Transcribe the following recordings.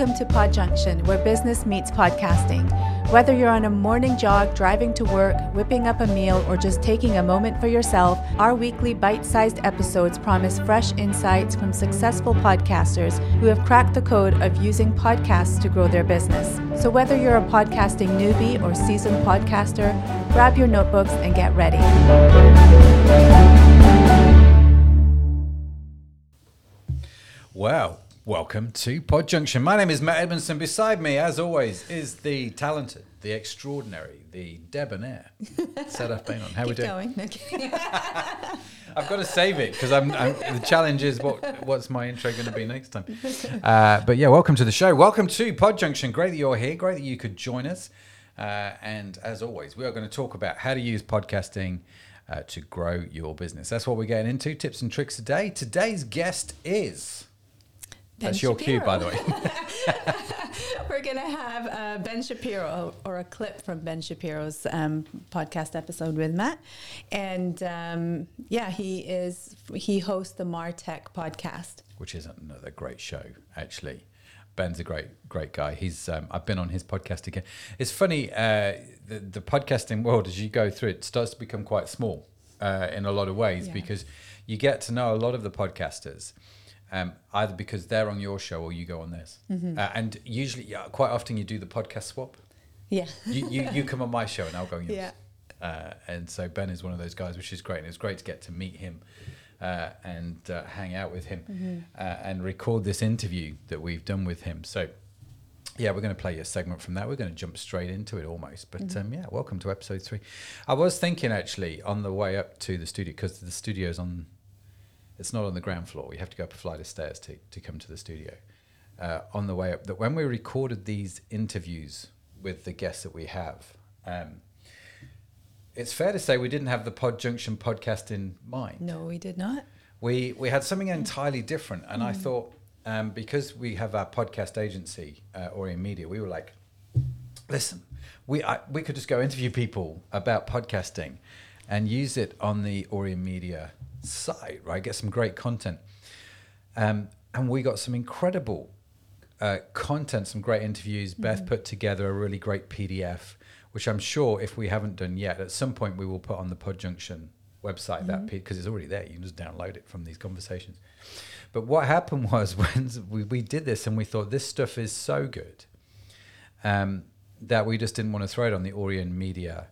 Welcome to Pod Junction, where business meets podcasting. Whether you're on a morning jog, driving to work, whipping up a meal, or just taking a moment for yourself, our weekly bite sized episodes promise fresh insights from successful podcasters who have cracked the code of using podcasts to grow their business. So, whether you're a podcasting newbie or seasoned podcaster, grab your notebooks and get ready. Wow. Welcome to Pod Junction. My name is Matt Edmundson. Beside me, as always, is the talented, the extraordinary, the debonair. Sadaf Beynon. How we doing? going. I've got to save it because I'm, I'm. The challenge is what what's my intro going to be next time? Uh, but yeah, welcome to the show. Welcome to Pod Junction. Great that you're here. Great that you could join us. Uh, and as always, we are going to talk about how to use podcasting uh, to grow your business. That's what we're getting into. Tips and tricks today. Today's guest is. Ben That's your cue, by the way. We're going to have uh, Ben Shapiro or a clip from Ben Shapiro's um, podcast episode with Matt. And um, yeah, he is, he hosts the Martech podcast. which is another great show actually ben's a great great guy he's um, i've been on his podcast again it's funny uh, the, the podcasting world as you go through it starts to become quite small uh, in a lot of ways Yeah. because you get to know a lot of the podcasters um, either because they're on your show or you go on theirs Mm-hmm. uh, and usually yeah, quite often you do the podcast swap Yeah. you, you, you come on my show and i'll go on yours Yeah. uh, and so Ben is one of those guys, which is great. And it's great to get to meet him uh, and uh, hang out with him uh, and record this interview that we've done with him. So, yeah, we're going to play a segment from that. We're going to jump straight into it almost. But um, yeah, welcome to episode three. I was thinking actually on the way up to the studio, because the studio's on, it's not on the ground floor. We have to go up a flight of stairs to, to come to the studio. Uh, on the way up, that when we recorded these interviews with the guests that we have, um, it's fair to say we didn't have the Pod Junction podcast in mind. No, we did not. We we had something entirely different, and Mm. I thought um, because we have our podcast agency, uh, Aurion Media, we were like, listen, we I, we could just go interview people about podcasting, and use it on the Aurion Media site, right? Get some great content, um, and we got some incredible uh, content, some great interviews. Beth put together a really great PDF, which I'm sure if we haven't done yet, at some point we will put on the Pod Junction website that because it's already there. You can just download it from these conversations. But what happened was when we, we did this and we thought this stuff is so good um, that we just didn't want to throw it on the Aurion Media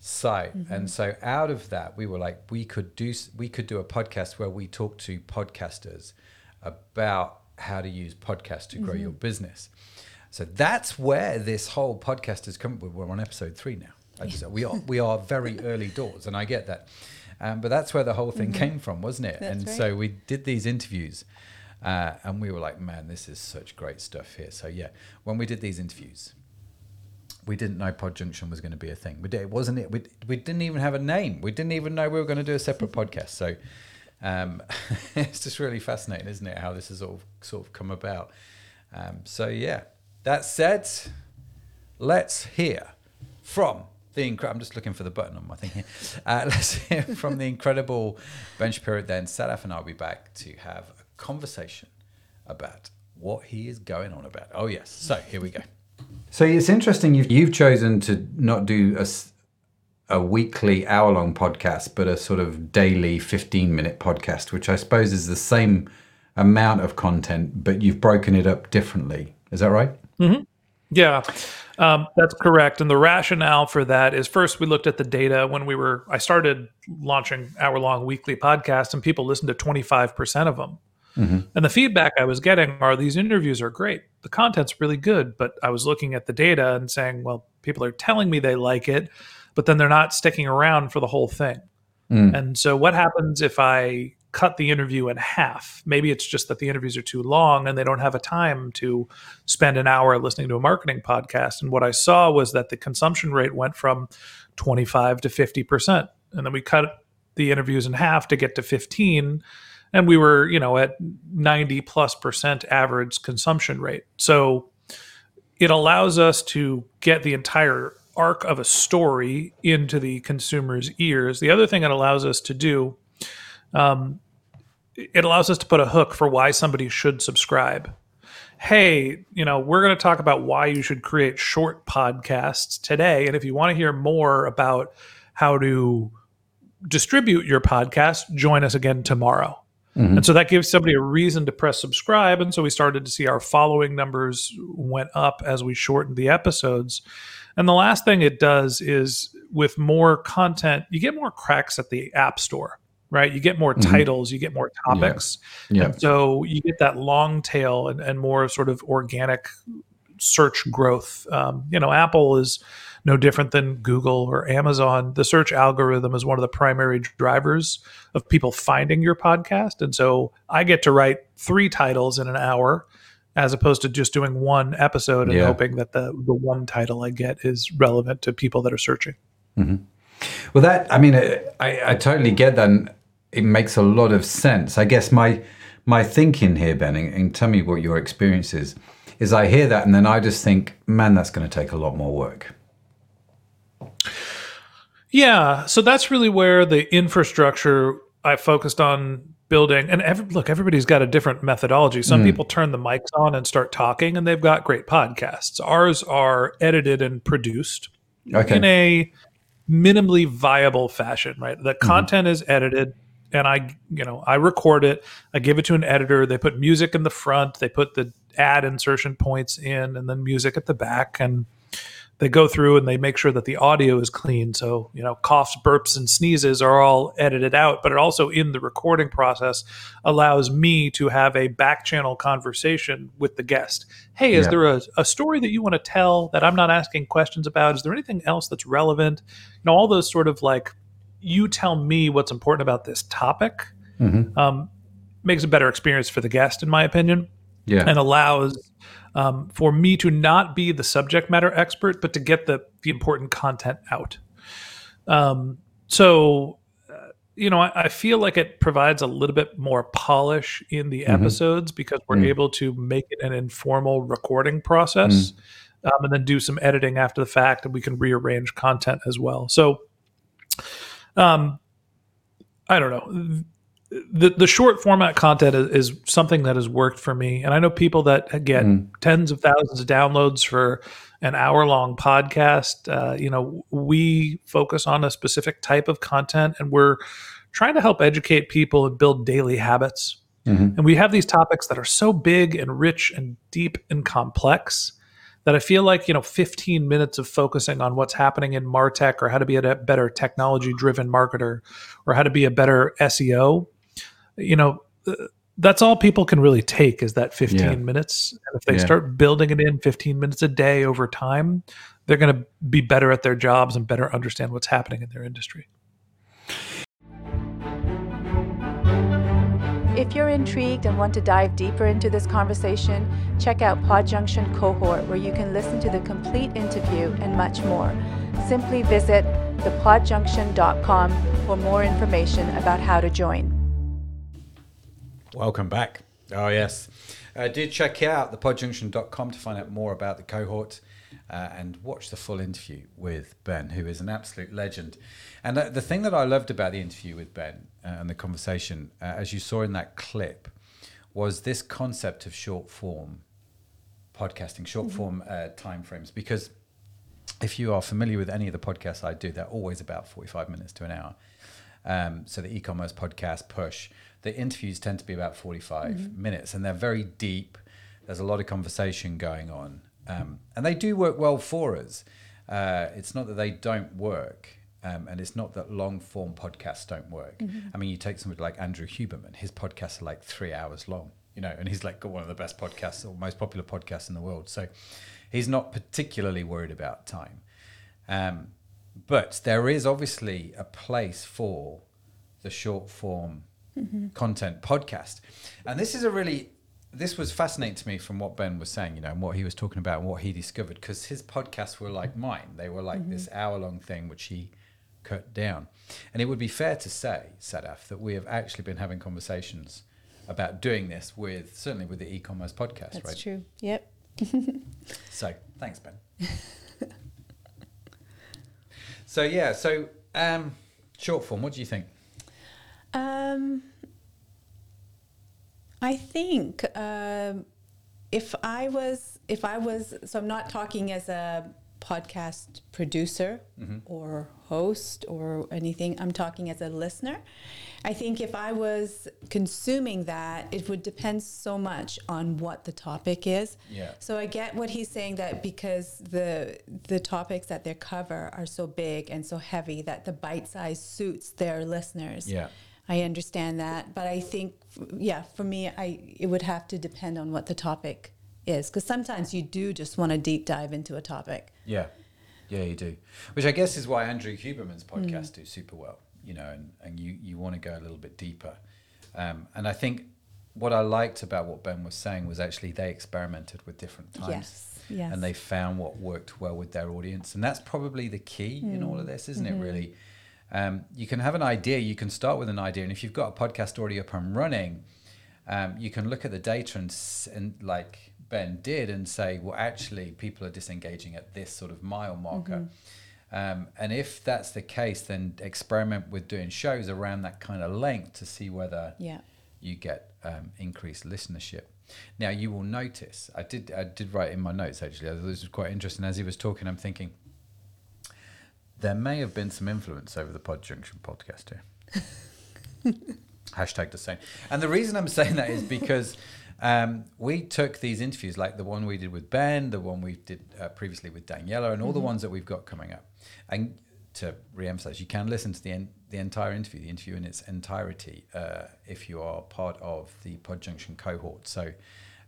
site. And so out of that, we were like, we could do we could do a podcast where we talk to podcasters about how to use podcasts to grow your business. So that's where this whole podcast has come. We're on episode three now. We are we are very early doors, and I get that. Um, but that's where the whole thing came from, wasn't it? That's and right. so we did these interviews, uh, and we were like, man, this is such great stuff here. So yeah, when we did these interviews, we didn't know Pod Junction was going to be a thing. We did, it wasn't it. We, we didn't even have a name. We didn't even know we were going to do a separate podcast. So um, it's just really fascinating, isn't it? How this has all sort of come about. Um, so yeah, that said, let's hear from the incredible. I'm just looking for the button on my thing here. Uh, let's hear from the incredible Ben Shapiro. Then Sadaf and I'll be back to have a conversation about what he is going on about. Oh yes. So here we go. So it's interesting you've you've chosen to not do a weekly hour long podcast, but a sort of daily 15 minute podcast, which I suppose is the same amount of content, but you've broken it up differently. Is that right? Yeah, um, that's correct. And the rationale for that is first we looked at the data when we were. I started launching hour long weekly podcasts, and people listened to twenty five percent of them. Mm-hmm. And the feedback I was getting are these interviews are great. The content's really good, but I was looking at the data and saying, well, people are telling me they like it, but then they're not sticking around for the whole thing. Mm. And so, what happens if I cut the interview in half? Maybe it's just that the interviews are too long and they don't have a time to spend an hour listening to a marketing podcast. And what I saw was that the consumption rate went from 25 to 50%. And then we cut the interviews in half to get to 15 and we were you know at 90 plus percent average consumption rate so it allows us to get the entire arc of a story into the consumer's ears the other thing it allows us to do um, it allows us to put a hook for why somebody should subscribe hey, you know, we're going to talk about why you should create short podcasts today. And if you want to hear more about how to distribute your podcast, join us again tomorrow. Mm-hmm. And so that gives somebody a reason to press subscribe. And so we started to see our following numbers went up as we shortened the episodes. And the last thing it does is with more content, you get more cracks at the App Store, right? You get more mm-hmm. titles, you get more topics. Yeah. yeah. so you get that long tail and, and more sort of organic search growth. Um, you know, Apple is no different than Google or Amazon. The search algorithm is one of the primary drivers of people finding your podcast. And so I get to write three titles in an hour as opposed to just doing one episode and yeah. hoping that the, the one title I get is relevant to people that are searching. Mm-hmm. Well, that, I mean, I, I totally get that. And it makes a lot of sense. I guess my, my thinking here, Ben, and, and tell me what your experience is, is I hear that and then I just think, man, that's going to take a lot more work. Yeah, so that's really where the infrastructure I focused on building. And every, look, everybody's got a different methodology. Some mm. people turn the mics on and start talking, and they've got great podcasts. Ours are edited and produced okay. in a minimally viable fashion. Right, the mm-hmm. content is edited and I, you know, I record it. I give it to an editor. They put music in the front. They put the ad insertion points in, and then music at the back. And they go through and they make sure that the audio is clean. So, you know, coughs, burps, and sneezes are all edited out, but it also in the recording process allows me to have a back channel conversation with the guest. Hey, is yeah. there a, a story that you want to tell that I'm not asking questions about? Is there anything else that's relevant? You know, all those sort of like, you tell me what's important about this topic mm-hmm. um, makes a better experience for the guest, in my opinion. Yeah. And allows um, for me to not be the subject matter expert, but to get the, the important content out. Um, so, uh, you know, I, I, feel like it provides a little bit more polish in the mm-hmm. episodes because we're mm. able to make it an informal recording process. Mm. Um, and then do some editing after the fact, and we can rearrange content as well. So, um, I don't know the the short format content is, is, something that has worked for me, and I know people that get mm. tens of thousands of downloads for an hour long podcast. Uh, you know, we focus on a specific type of content, and we're trying to help educate people and build daily habits. Mm-hmm. And we have these topics that are so big and rich and deep and complex that I feel like, you know, 15 minutes of focusing on what's happening in Martech or how to be a better technology driven marketer or how to be a better SEO you know, uh, that's all people can really take is that 15 yeah. minutes. And if they yeah. start building it in 15 minutes a day over time, they're going to be better at their jobs and better understand what's happening in their industry. If you're intrigued and want to dive deeper into this conversation, check out PodJunction Cohort, where you can listen to the complete interview and much more. Simply visit thepodjunction.com for more information about how to join. Welcome back. Oh, yes. Uh, do check out thepodjunction.com to find out more about the cohort uh, and watch the full interview with Ben, who is an absolute legend. And uh, the thing that I loved about the interview with Ben uh, and the conversation, uh, as you saw in that clip, was this concept of short form podcasting, short mm-hmm. form uh, time frames. Because if you are familiar with any of the podcasts I do, they're always about 45 minutes to an hour. Um, so the e-commerce podcast, Push, the interviews tend to be about 45 mm-hmm. minutes and they're very deep. There's a lot of conversation going on. Um, and they do work well for us. Uh, it's not that they don't work. Um, and it's not that long form podcasts don't work. Mm-hmm. I mean, you take somebody like Andrew Huberman, his podcasts are like three hours long, you know, and he's like got one of the best podcasts or most popular podcasts in the world. So he's not particularly worried about time. Um, but there is obviously a place for the short form mm-hmm. content podcast. And this is a really this was fascinating to me from what Ben was saying, you know, and what he was talking about and what he discovered, because his podcasts were like mine. They were like mm-hmm. this hour long thing, which he cut down. And it would be fair to say, Sadaf, that we have actually been having conversations about doing this with certainly with the e commerce podcast, That's right? That's true. Yep. so thanks, Ben. so yeah, so um, short form, what do you think? Um, I think um, if I was, if I was, so I'm not talking as a podcast producer or host or anything. I'm talking as a listener. I think if I was consuming that, it would depend so much on what the topic is. Yeah. So I get what he's saying that because the the topics that they cover are so big and so heavy that the bite size suits their listeners. Yeah. I understand that, but I think, yeah, for me, I it would have to depend on what the topic is, because sometimes you do just want to deep dive into a topic. Yeah, yeah, you do. Which I guess is why Andrew Huberman's Mm. podcast do super well. You know, and, and you you want to go a little bit deeper. Um, and I think what I liked about what Ben was saying was actually they experimented with different times. Yes, yes. And they found what worked well with their audience, and that's probably the key in all of this, isn't Mm-hmm. it? Really, um, you can have an idea. You can start with an idea, and if you've got a podcast already up and running, um, you can look at the data and, and like Ben did and say, well, actually, people are disengaging at this sort of mile marker. Um, and if that's the case, then experiment with doing shows around that kind of length to see whether Yeah. you get um, increased listenership. Now you will notice. I did. I did write in my notes actually. This was quite interesting. As he was talking, I'm thinking there may have been some influence over the Pod Junction podcast here. Hashtag the same. And the reason I'm saying that is because um, we took these interviews, like the one we did with Ben, the one we did uh, previously with Daniela, and all the ones that we've got coming up. And to re-emphasize, you can listen to the en- the entire interview, the interview in its entirety, uh, if you are part of the Pod Junction cohort. So.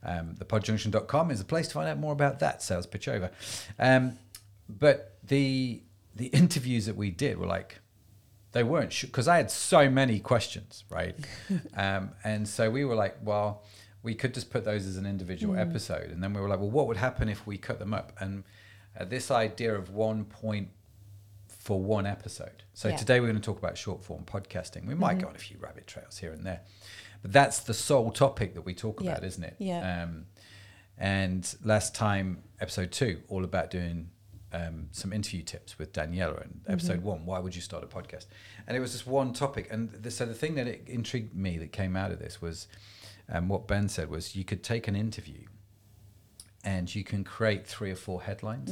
Um, the podjunction.com is a place to find out more about that sales pitch over. Um, but the the interviews that we did were like they weren't because I had so many questions, right? um, and so we were like, well, we could just put those as an individual episode, and then we were like, well, what would happen if we cut them up? And uh, this idea of one point for one episode. So Yeah. today we're going to talk about short form podcasting. We might go on a few rabbit trails here and there, but that's the sole topic that we talk Yeah. about, isn't it? Yeah. Um, and last time, episode two, all about doing um, some interview tips with Daniela. And episode one, why would you start a podcast? And it was just one topic. And the, so the thing that it intrigued me that came out of this was um, what Ben said was you could take an interview and you can create three or four headlines.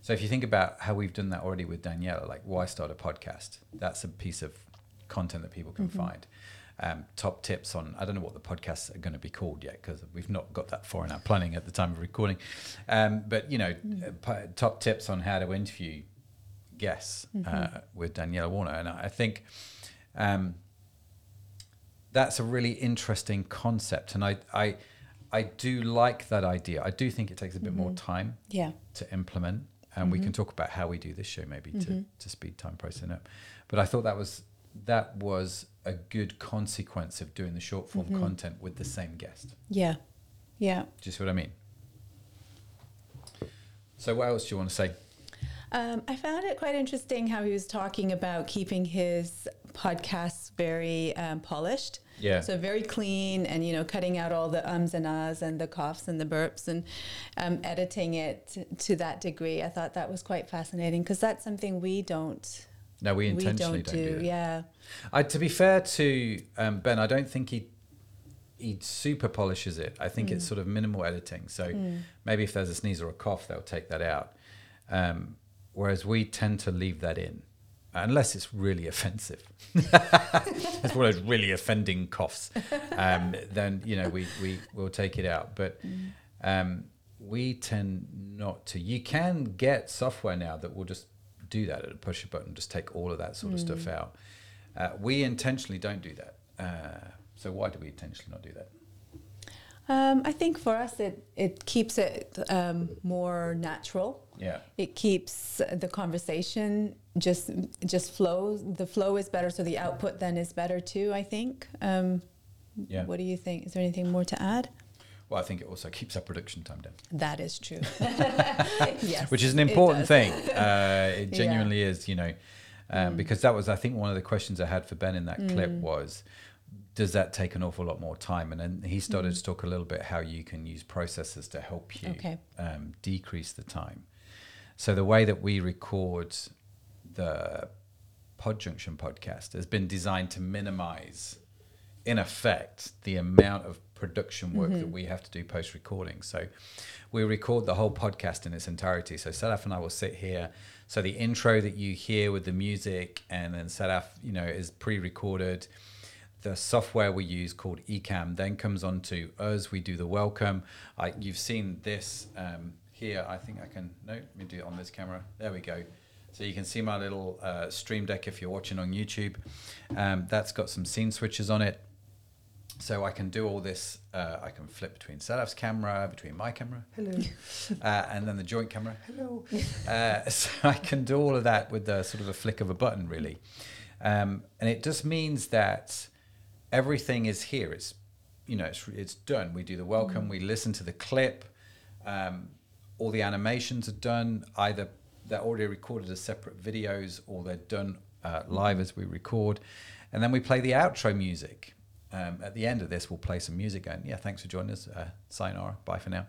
So if you think about how we've done that already with Daniela, like why start a podcast? That's a piece of content that people can find. Um, top tips on I don't know what the podcasts are going to be called yet because we've not got that far in our planning at the time of recording. Um, but you know, uh, p- top tips on how to interview guests uh, with Daniela Warner, and I I think. Um, that's a really interesting concept and I, I I do like that idea. I do think it takes a bit more mm-hmm. time Yeah. to implement and we can mm-hmm. talk about how we do this show maybe to, mm-hmm. to speed time processing up. But I thought that was that was a good consequence of doing the short form content with the same guest. Yeah. Yeah. Do you see what I mean? So what else do you want to say? Um, I found it quite interesting how he was talking about keeping his podcasts very um, polished. Yeah. So very clean and, you know, cutting out all the ums and ahs and the coughs and the burps and um, editing it to, to that degree. I thought that was quite fascinating because that's something we don't, No, we we intentionally don't don't, do. do yeah. I, to be fair to um, Ben, I don't think he he super polishes it. I think it's Mm. sort of minimal editing. So maybe if there's a sneeze or a cough, they'll take that out. Um, whereas we tend to leave that in, unless it's really offensive. it's one of those really offending coughs. Um, then you know we we will take it out. But um, we tend not to. You can get software now that will just do that at a push a button, just take all of that sort of stuff Mm. out. Uh, we intentionally don't do that. Uh, so why do we intentionally not do that? Um, I think for us, it, it keeps it um, more natural. Yeah. It keeps the conversation just just flows. The flow is better, so the output then is better too. I think. Um, Yeah. What do you think? Is there anything more to add? Well, I think it also keeps our production time down, That is true. yes, which is an important thing. Uh, it Yeah. genuinely is, you know, um, because that was, I think, one of the questions I had for Ben in that clip Mm. was, does that take an awful lot more time? And then he started Mm. to talk a little bit how you can use processes to help you Okay. um, decrease the time. So the way that we record the Podjunction podcast has been designed to minimize, in effect, the amount of production work that we have to do post recording. So we record the whole podcast in its entirety. So Sadaf and I will sit here. So the intro that you hear with the music, and then Sadaf, you know, is pre-recorded. The software we use called Ecamm then comes on to us. We do the welcome. I, you've seen this um, here. I think I can. No, let me do it on this camera. There we go. So you can see my little uh, stream deck if you're watching on YouTube. Um, that's got some scene switches on it. So I can do all this. Uh, I can flip between Sadaf's camera, between my camera, hello, uh, and then the joint camera, hello. Uh, so I can do all of that with the sort of a flick of a button, really. Um, and it just means that everything is here. It's you know it's it's done. We do the welcome. We listen to the clip. Um, all the animations are done. Either they're already recorded as separate videos, or they're done uh, live as we record, and then we play the outro music. Um, at the end of this, we'll play some music. And yeah, thanks for joining us. Uh, sayonara. Bye for now.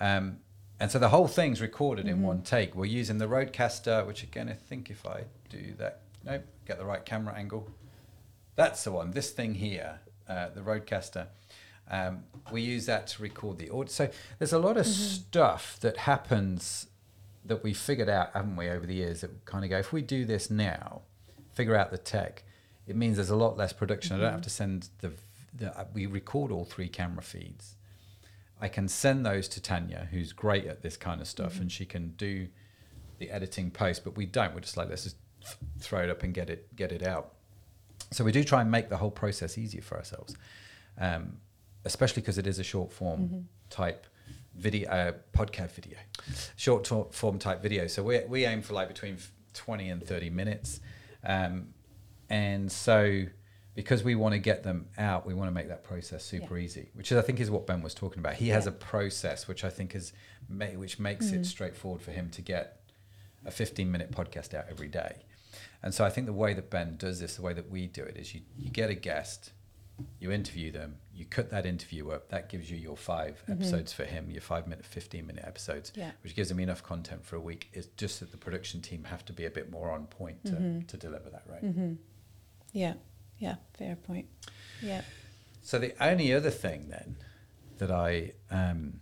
Um, and so the whole thing's recorded in one take. We're using the Rodecaster, which again, I think if I do that, nope, get the right camera angle. That's the one. This thing here, uh, the Rodecaster. Um, we use that to record the audio. So there's a lot of stuff that happens that we figured out, haven't we, over the years that kind of go, if we do this now, figure out the tech, it means there's a lot less production. I don't have to send the, the uh, we record all three camera feeds. I can send those to Tanya, who's great at this kind of stuff, and she can do the editing post. But we don't. We're just like let's just th- throw it up and get it get it out. So we do try and make the whole process easier for ourselves, um, especially because it is a short form type video, uh, podcast video, short form type video. So we we aim for like between twenty and thirty minutes, um, and so because we want to get them out, we want to make that process super easy, which is I think is what Ben was talking about. He has a process which I think is ma- which makes it straightforward for him to get a 15 minute podcast out every day. And so I think the way that Ben does this, the way that we do it, is you, you get a guest, you interview them, you cut that interview up, that gives you your 5 mm-hmm. episodes for him, your five minute, 15 minute episodes, Yeah. which gives him enough content for a week. It's just that the production team have to be a bit more on point to, mm-hmm. to deliver that, right? Mm-hmm. Yeah. Yeah. Fair point. Yeah. So the only other thing then that I um,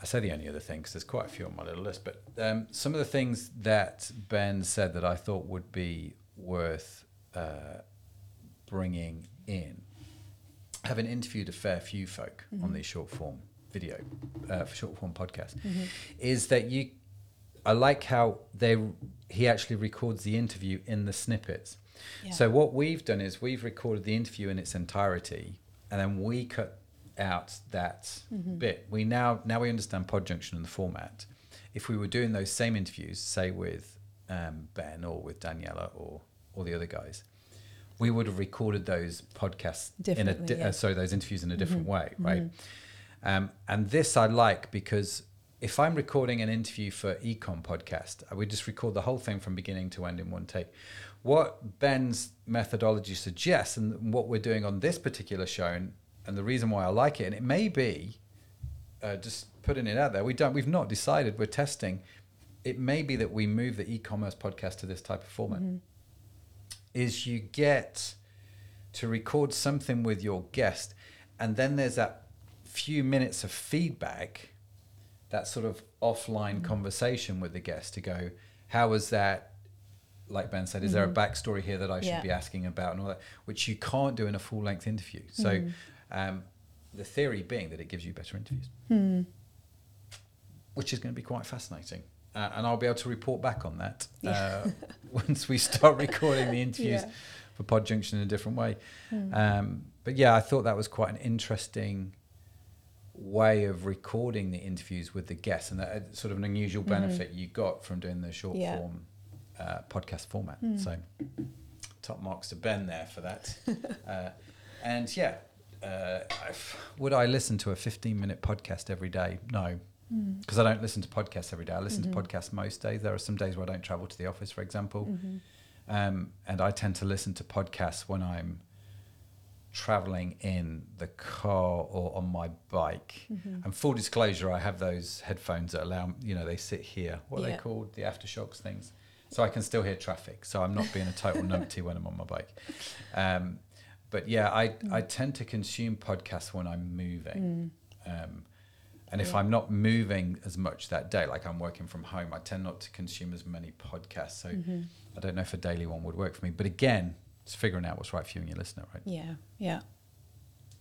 I say the only other thing because there's quite a few on my little list, but um, some of the things that Ben said that I thought would be worth uh, bringing in. Having interviewed a fair few folk on these short form video, uh, short form podcast, is that you. I like how they he actually records the interview in the snippets. Yeah. So what we've done is we've recorded the interview in its entirety, and then we cut out that bit. We now now we understand Podjunction and the format. If we were doing those same interviews, say with um, Ben or with Daniela or all the other guys, we would have recorded those podcasts in a di- yeah. Mm-hmm. uh, sorry those interviews in a different way, right? Um, and this I like because if I'm recording an interview for Econ podcast, I would just record the whole thing from beginning to end in one take. What Ben's methodology suggests, and what we're doing on this particular show, and, and the reason why I like it, and it may be uh, just putting it out there. We don't. We've not decided. We're testing. It may be that we move the e-commerce podcast to this type of format. Mm-hmm. Is you get to record something with your guest, and then there's that few minutes of feedback, that sort of offline mm-hmm. conversation with the guest to go, how was that? Like Ben said, is there a mm-hmm. backstory here that I should Yeah. be asking about, and all that, which you can't do in a full length interview. So, um, the theory being that it gives you better interviews, which is going to be quite fascinating. Uh, and I'll be able to report back on that uh, once we start recording the interviews Yeah. for Junction in a different way. Um, but yeah, I thought that was quite an interesting way of recording the interviews with the guests, and that uh, sort of an unusual benefit you got from doing the short Yeah. form uh, podcast format. So top marks to Ben there for that. uh, and yeah, uh, would I listen to a 15 minute podcast every day? No. Because I don't listen to podcasts every day. I listen to podcasts most days. There are some days where I don't travel to the office, for example. Um, and I tend to listen to podcasts when I'm traveling in the car or on my bike. And full disclosure, I have those headphones that allow, you know, they sit here. What are Yeah. they called? The AfterShokz things. So I can still hear traffic. So I'm not being a total numpty when I'm on my bike. Um, but yeah, I mm. I tend to consume podcasts when I'm moving. Mm. Um, and if I'm not moving as much that day, like I'm working from home, I tend not to consume as many podcasts. So mm-hmm. I don't know if a daily one would work for me. But again, it's figuring out what's right for you and your listener, right? Yeah, yeah.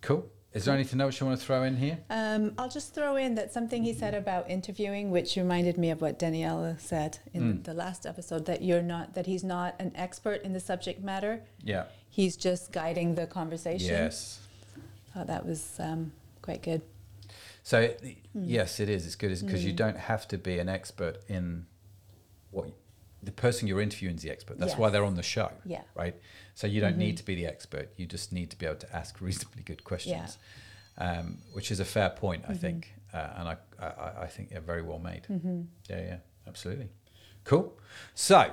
Cool. Is there anything else you want to throw in here? Um, I'll just throw in that something he said about interviewing, which reminded me of what Daniela said in the last episode that you're not that he's not an expert in the subject matter. Yeah. He's just guiding the conversation. Yes. Thought that was um, quite good. So th- yes, it is. It's good because you don't have to be an expert in what the person you're interviewing is the expert. That's why they're on the show. Yeah. Right. So you don't need to be the expert. You just need to be able to ask reasonably good questions, um, which is a fair point, I think, uh, and I, I I think they're very well made. Yeah. Yeah. Absolutely. Cool. So,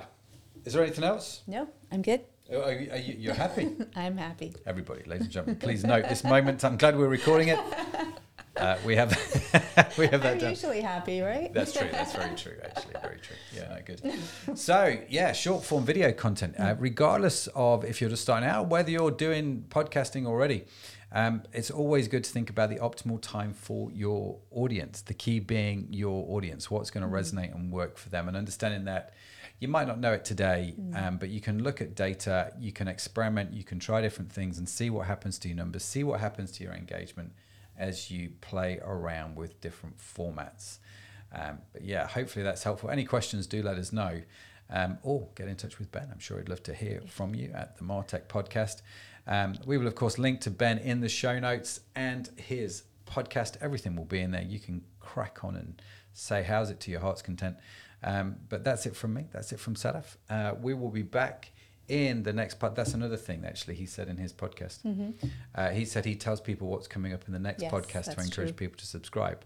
is there anything else? No, I'm good. Are you, are you, you're happy? I'm happy. Everybody, ladies and gentlemen, please note this moment. I'm glad we're recording it. Uh, we have we have that I'm done. usually happy, right? That's true. That's very true. Actually, very true. Yeah, no, good. So, yeah, short form video content. Uh, regardless of if you're just starting out, whether you're doing podcasting already, um, it's always good to think about the optimal time for your audience. The key being your audience, what's going to resonate and work for them, and understanding that you might not know it today, um, but you can look at data, you can experiment, you can try different things, and see what happens to your numbers, see what happens to your engagement as you play around with different formats. Um, but yeah, hopefully that's helpful. Any questions, do let us know. Um, or get in touch with Ben. I'm sure he'd love to hear from you at the Martech podcast. Um, we will, of course, link to Ben in the show notes and his podcast. Everything will be in there. You can crack on and say, How's it to your heart's content? Um, but that's it from me. That's it from Sadaf. Uh, we will be back in the next part. That's another thing, actually, he said in his podcast. Uh, he said he tells people what's coming up in the next Yes, podcast to encourage true. people to subscribe.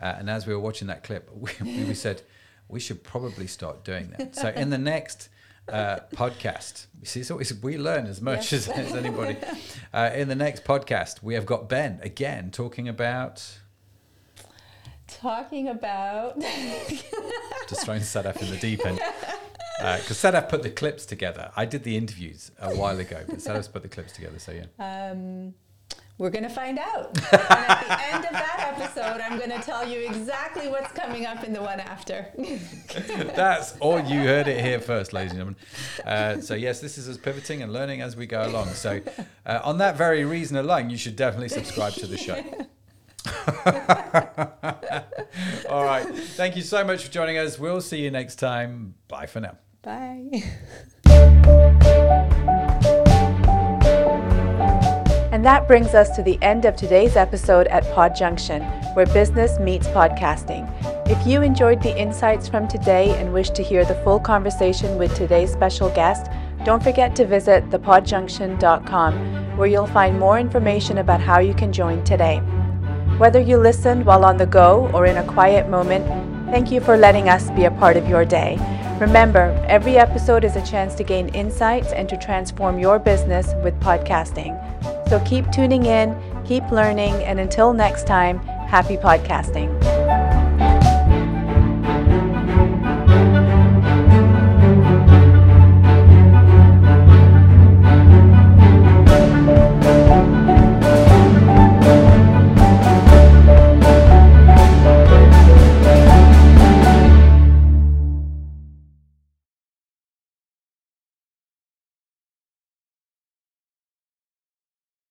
Uh, and as we were watching that clip, we, we said we should probably start doing that. So in the next uh, podcast, you see, so we learn as much Yes. as, as anybody. Uh, in the next podcast, we have got Ben again talking about Talking about just trying to set up in the deep end. Because Sadaf put the clips together. I did the interviews a while ago, but Sadaf's put the clips together. So yeah. um, we're going to find out. and at the end of that episode, I'm going to tell you exactly what's coming up in the one after. That's all you heard it here first, ladies and gentlemen. Uh, so yes, this is us pivoting and learning as we go along. So uh, on that very reason alone, you should definitely subscribe to the show. all right. Thank you so much for joining us. We'll see you next time. Bye for now. Bye. And that brings us to the end of today's episode at Pod Junction, where business meets podcasting. If you enjoyed the insights from today and wish to hear the full conversation with today's special guest, don't forget to visit thepodjunction.com, where you'll find more information about how you can join today. Whether you listened while on the go or in a quiet moment, thank you for letting us be a part of your day. Remember, every episode is a chance to gain insights and to transform your business with podcasting. So keep tuning in, keep learning, and until next time, happy podcasting.